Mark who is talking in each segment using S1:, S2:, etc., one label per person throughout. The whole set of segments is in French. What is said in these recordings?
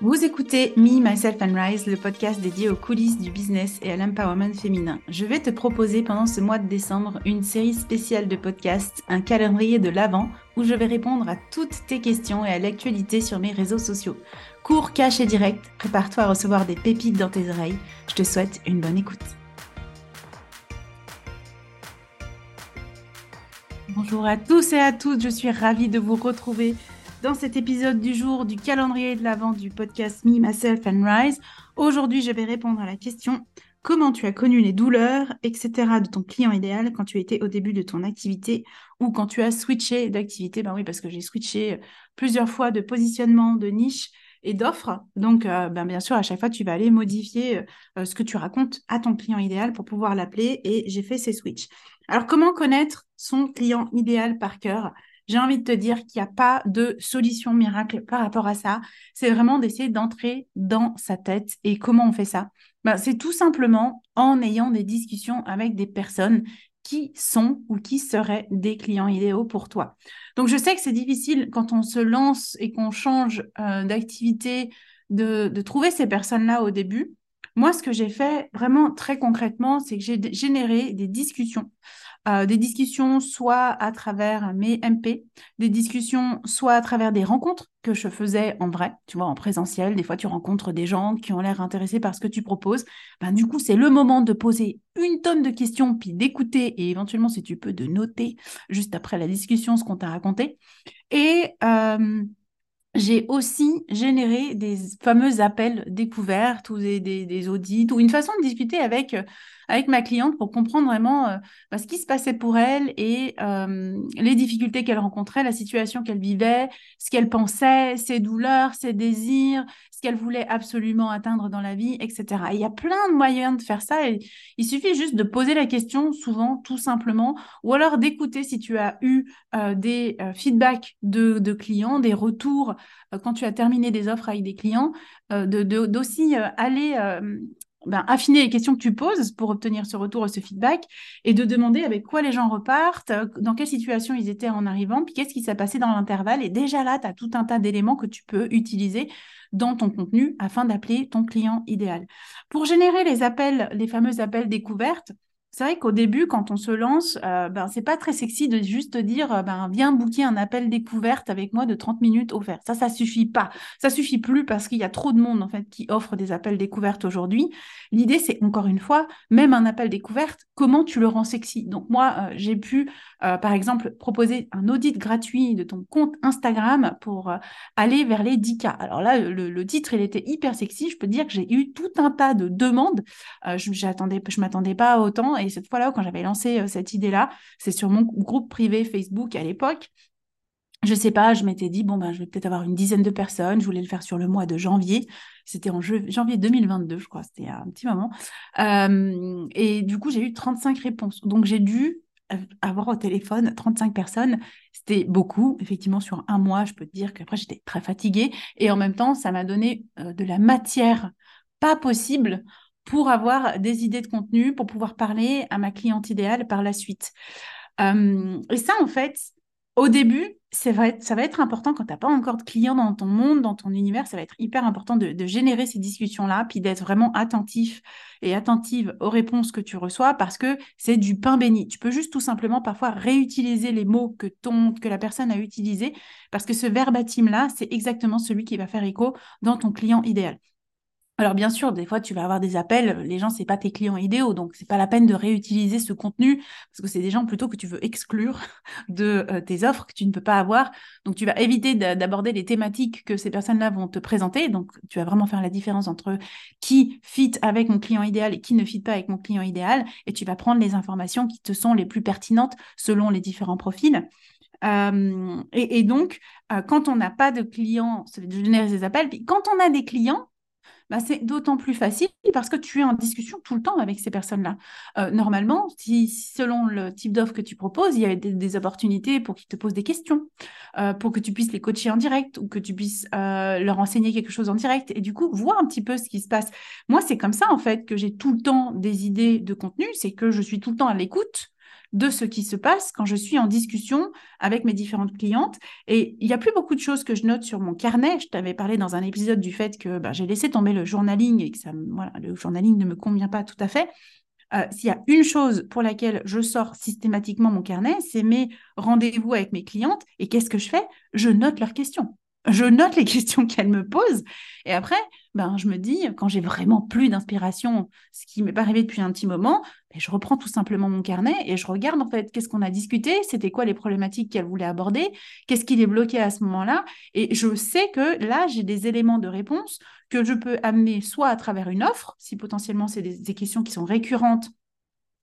S1: Vous écoutez Me, Myself and Rise, le podcast dédié aux coulisses du business et à l'empowerment féminin. Je vais te proposer pendant ce mois de décembre une série spéciale de podcasts, un calendrier de l'Avent, où je vais répondre à toutes tes questions et à l'actualité sur mes réseaux sociaux. Cours, cash et direct, prépare-toi à recevoir des pépites dans tes oreilles. Je te souhaite une bonne écoute. Bonjour à tous et à toutes, je suis ravie de vous retrouver dans cet épisode du jour du calendrier de l'avant du podcast Me, Myself and Rise. Aujourd'hui, je vais répondre à la question comment tu as connu les douleurs, etc. de ton client idéal quand tu étais au début de ton activité ou quand tu as switché d'activité? Ben oui, parce que j'ai switché plusieurs fois de positionnement, de niche et d'offres. Donc, euh, ben bien sûr, à chaque fois, tu vas aller modifier euh, ce que tu racontes à ton client idéal pour pouvoir l'appeler et j'ai fait ces switches. Alors, comment connaître son client idéal par cœur? J'ai envie de te dire qu'il n'y a pas de solution miracle par rapport à ça. C'est vraiment d'essayer d'entrer dans sa tête. Et comment on fait ça ben, C'est tout simplement en ayant des discussions avec des personnes qui sont ou qui seraient des clients idéaux pour toi. Donc, je sais que c'est difficile quand on se lance et qu'on change euh, d'activité de, de trouver ces personnes-là au début. Moi, ce que j'ai fait vraiment très concrètement, c'est que j'ai généré des discussions euh, des discussions soit à travers mes MP, des discussions soit à travers des rencontres que je faisais en vrai, tu vois, en présentiel. Des fois, tu rencontres des gens qui ont l'air intéressés par ce que tu proposes. Ben, du coup, c'est le moment de poser une tonne de questions, puis d'écouter et éventuellement, si tu peux, de noter juste après la discussion ce qu'on t'a raconté. Et euh, j'ai aussi généré des fameux appels découvertes ou des, audits ou une façon de discuter avec avec ma cliente pour comprendre vraiment euh, bah, ce qui se passait pour elle et euh, les difficultés qu'elle rencontrait, la situation qu'elle vivait, ce qu'elle pensait, ses douleurs, ses désirs, ce qu'elle voulait absolument atteindre dans la vie, etc. il y a plein de moyens de faire ça. Il suffit juste de poser la question, souvent, tout simplement, ou alors d'écouter si tu as eu euh, des feedbacks de, clients, des retours quand tu as terminé des offres avec des clients, d'aussi aller ben, affiner les questions que tu poses pour obtenir ce retour et ce feedback et de demander avec quoi les gens repartent, dans quelle situation ils étaient en arrivant, puis qu'est-ce qui s'est passé dans l'intervalle. Et déjà là, tu as tout un tas d'éléments que tu peux utiliser dans ton contenu afin d'appeler ton client idéal. Pour générer les appels, les fameux appels découvertes, c'est vrai qu'au début, quand on se lance, euh, ben, c'est pas très sexy de juste dire euh, ben, viens booker un appel découverte avec moi de 30 minutes offert. Ça, ça suffit pas. Ça suffit plus parce qu'il y a trop de monde en fait qui offre des appels découvertes aujourd'hui. L'idée, c'est encore une fois, même un appel découverte, comment tu le rends sexy? Donc moi, euh, j'ai pu, euh, par exemple, proposer un audit gratuit de ton compte Instagram pour aller vers les 10K. Alors là, le, titre, il était hyper sexy. Je peux dire que j'ai eu tout un tas de demandes. je ne m'attendais pas à autant et cette fois-là, quand j'avais lancé euh, cette idée-là, c'est sur mon groupe privé Facebook à l'époque. Je sais pas, je m'étais dit, bon, ben, je vais peut-être avoir une dizaine de personnes. Je voulais le faire sur le mois de janvier. C'était en janvier 2022, je crois. C'était un petit moment. Euh, et du coup, j'ai eu 35 réponses. Donc, j'ai dû euh, avoir au téléphone 35 personnes. C'était beaucoup. Effectivement, sur un mois, je peux te dire qu'après, j'étais très fatiguée. Et en même temps, ça m'a donné de la matière pas possible pour avoir des idées de contenu, pour pouvoir parler à ma cliente idéale par la suite. Euh, et ça, en fait, au début, vrai, ça va être important quand tu n'as pas encore de clients dans ton monde, dans ton univers, ça va être hyper important de, générer ces discussions-là, puis d'être vraiment attentif et attentive aux réponses que tu reçois parce que c'est du pain béni. Tu peux juste tout simplement parfois réutiliser les mots que, que la personne a utilisés parce que ce verbatim-là, c'est exactement celui qui va faire écho dans ton client idéal. Alors bien sûr, des fois tu vas avoir des appels, les gens c'est pas tes clients idéaux, donc c'est pas la peine de réutiliser ce contenu parce que c'est des gens plutôt que tu veux exclure de euh, tes offres que tu ne peux pas avoir. Donc tu vas éviter d'aborder les thématiques que ces personnes-là vont te présenter. Donc tu vas vraiment faire la différence entre qui fit avec mon client idéal et qui ne fit pas avec mon client idéal, et tu vas prendre les informations qui te sont les plus pertinentes selon les différents profils. Et, donc, euh, quand on n'a pas de clients, ça veut générer des appels. Quand on a des clients, bah, c'est d'autant plus facile parce que tu es en discussion tout le temps avec ces personnes-là. Euh, normalement, si, selon le type d'offre que tu proposes, il y a des, opportunités pour qu'ils te posent des questions, euh, pour que tu puisses les coacher en direct ou que tu puisses euh, leur enseigner quelque chose en direct et du coup, voir un petit peu ce qui se passe. Moi, c'est comme ça, en fait, que j'ai tout le temps des idées de contenu, c'est que je suis tout le temps à l'écoute de ce qui se passe quand je suis en discussion avec mes différentes clientes. Et il n'y a plus beaucoup de choses que je note sur mon carnet. Je t'avais parlé dans un épisode du fait que ben, j'ai laissé tomber le journaling et que le journaling ne me convient pas tout à fait. Euh, s'il y a une chose pour laquelle je sors systématiquement mon carnet, c'est mes rendez-vous avec mes clientes. Et qu'est-ce que je fais? Je note leurs questions je note les questions qu'elle me pose. Et après, ben, je me dis, quand j'ai vraiment plus d'inspiration, ce qui m'est pas arrivé depuis un petit moment, ben, je reprends tout simplement mon carnet et je regarde en fait qu'est-ce qu'on a discuté, c'était quoi les problématiques qu'elle voulait aborder, qu'est-ce qui est bloqué à ce moment-là. Et je sais que là, j'ai des éléments de réponse que je peux amener soit à travers une offre, si potentiellement c'est des questions qui sont récurrentes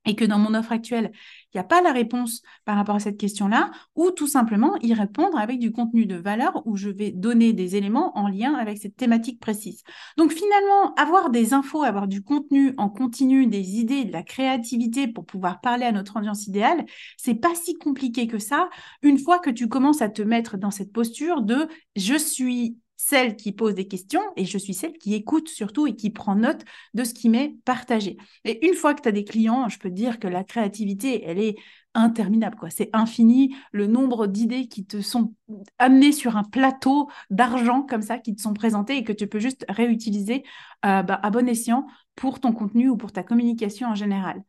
S1: et que dans mon offre actuelle, il n'y a pas la réponse par rapport à cette question-là, ou tout simplement y répondre avec du contenu de valeur où je vais donner des éléments en lien avec cette thématique précise. Donc finalement, avoir des infos, avoir du contenu en continu, des idées, de la créativité pour pouvoir parler à notre audience idéale, c'est pas si compliqué que ça une fois que tu commences à te mettre dans cette posture de je suis celle qui pose des questions et je suis celle qui écoute surtout et qui prend note de ce qui m'est partagé. Et une fois que tu as des clients, je peux te dire que la créativité, elle est interminable. quoi. C'est infini le nombre d'idées qui te sont amenées sur un plateau d'argent comme ça, qui te sont présentées et que tu peux juste réutiliser euh, bah, à bon escient pour ton contenu ou pour ta communication en général.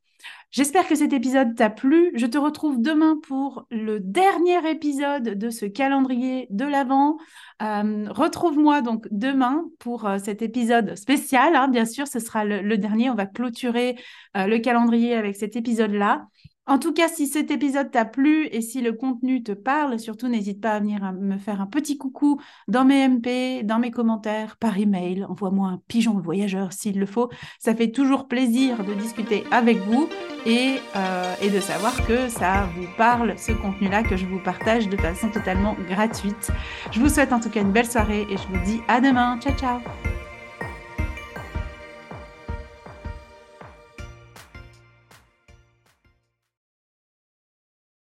S1: J'espère que cet épisode t'a plu. Je te retrouve demain pour le dernier épisode de ce calendrier de l'Avent. Euh, retrouve-moi donc demain pour euh, cet épisode spécial. Hein. bien sûr, ce sera le, dernier. On va clôturer euh, le calendrier avec cet épisode-là. En tout cas, si cet épisode t'a plu et si le contenu te parle, surtout n'hésite pas à venir me faire un petit coucou dans mes MP, dans mes commentaires, par email. Envoie-moi un pigeon voyageur s'il le faut. Ça fait toujours plaisir de discuter avec vous et, euh, et de savoir que ça vous parle, ce contenu-là que je vous partage de façon totalement gratuite. Je vous souhaite en tout cas une belle soirée et je vous dis à demain. Ciao, ciao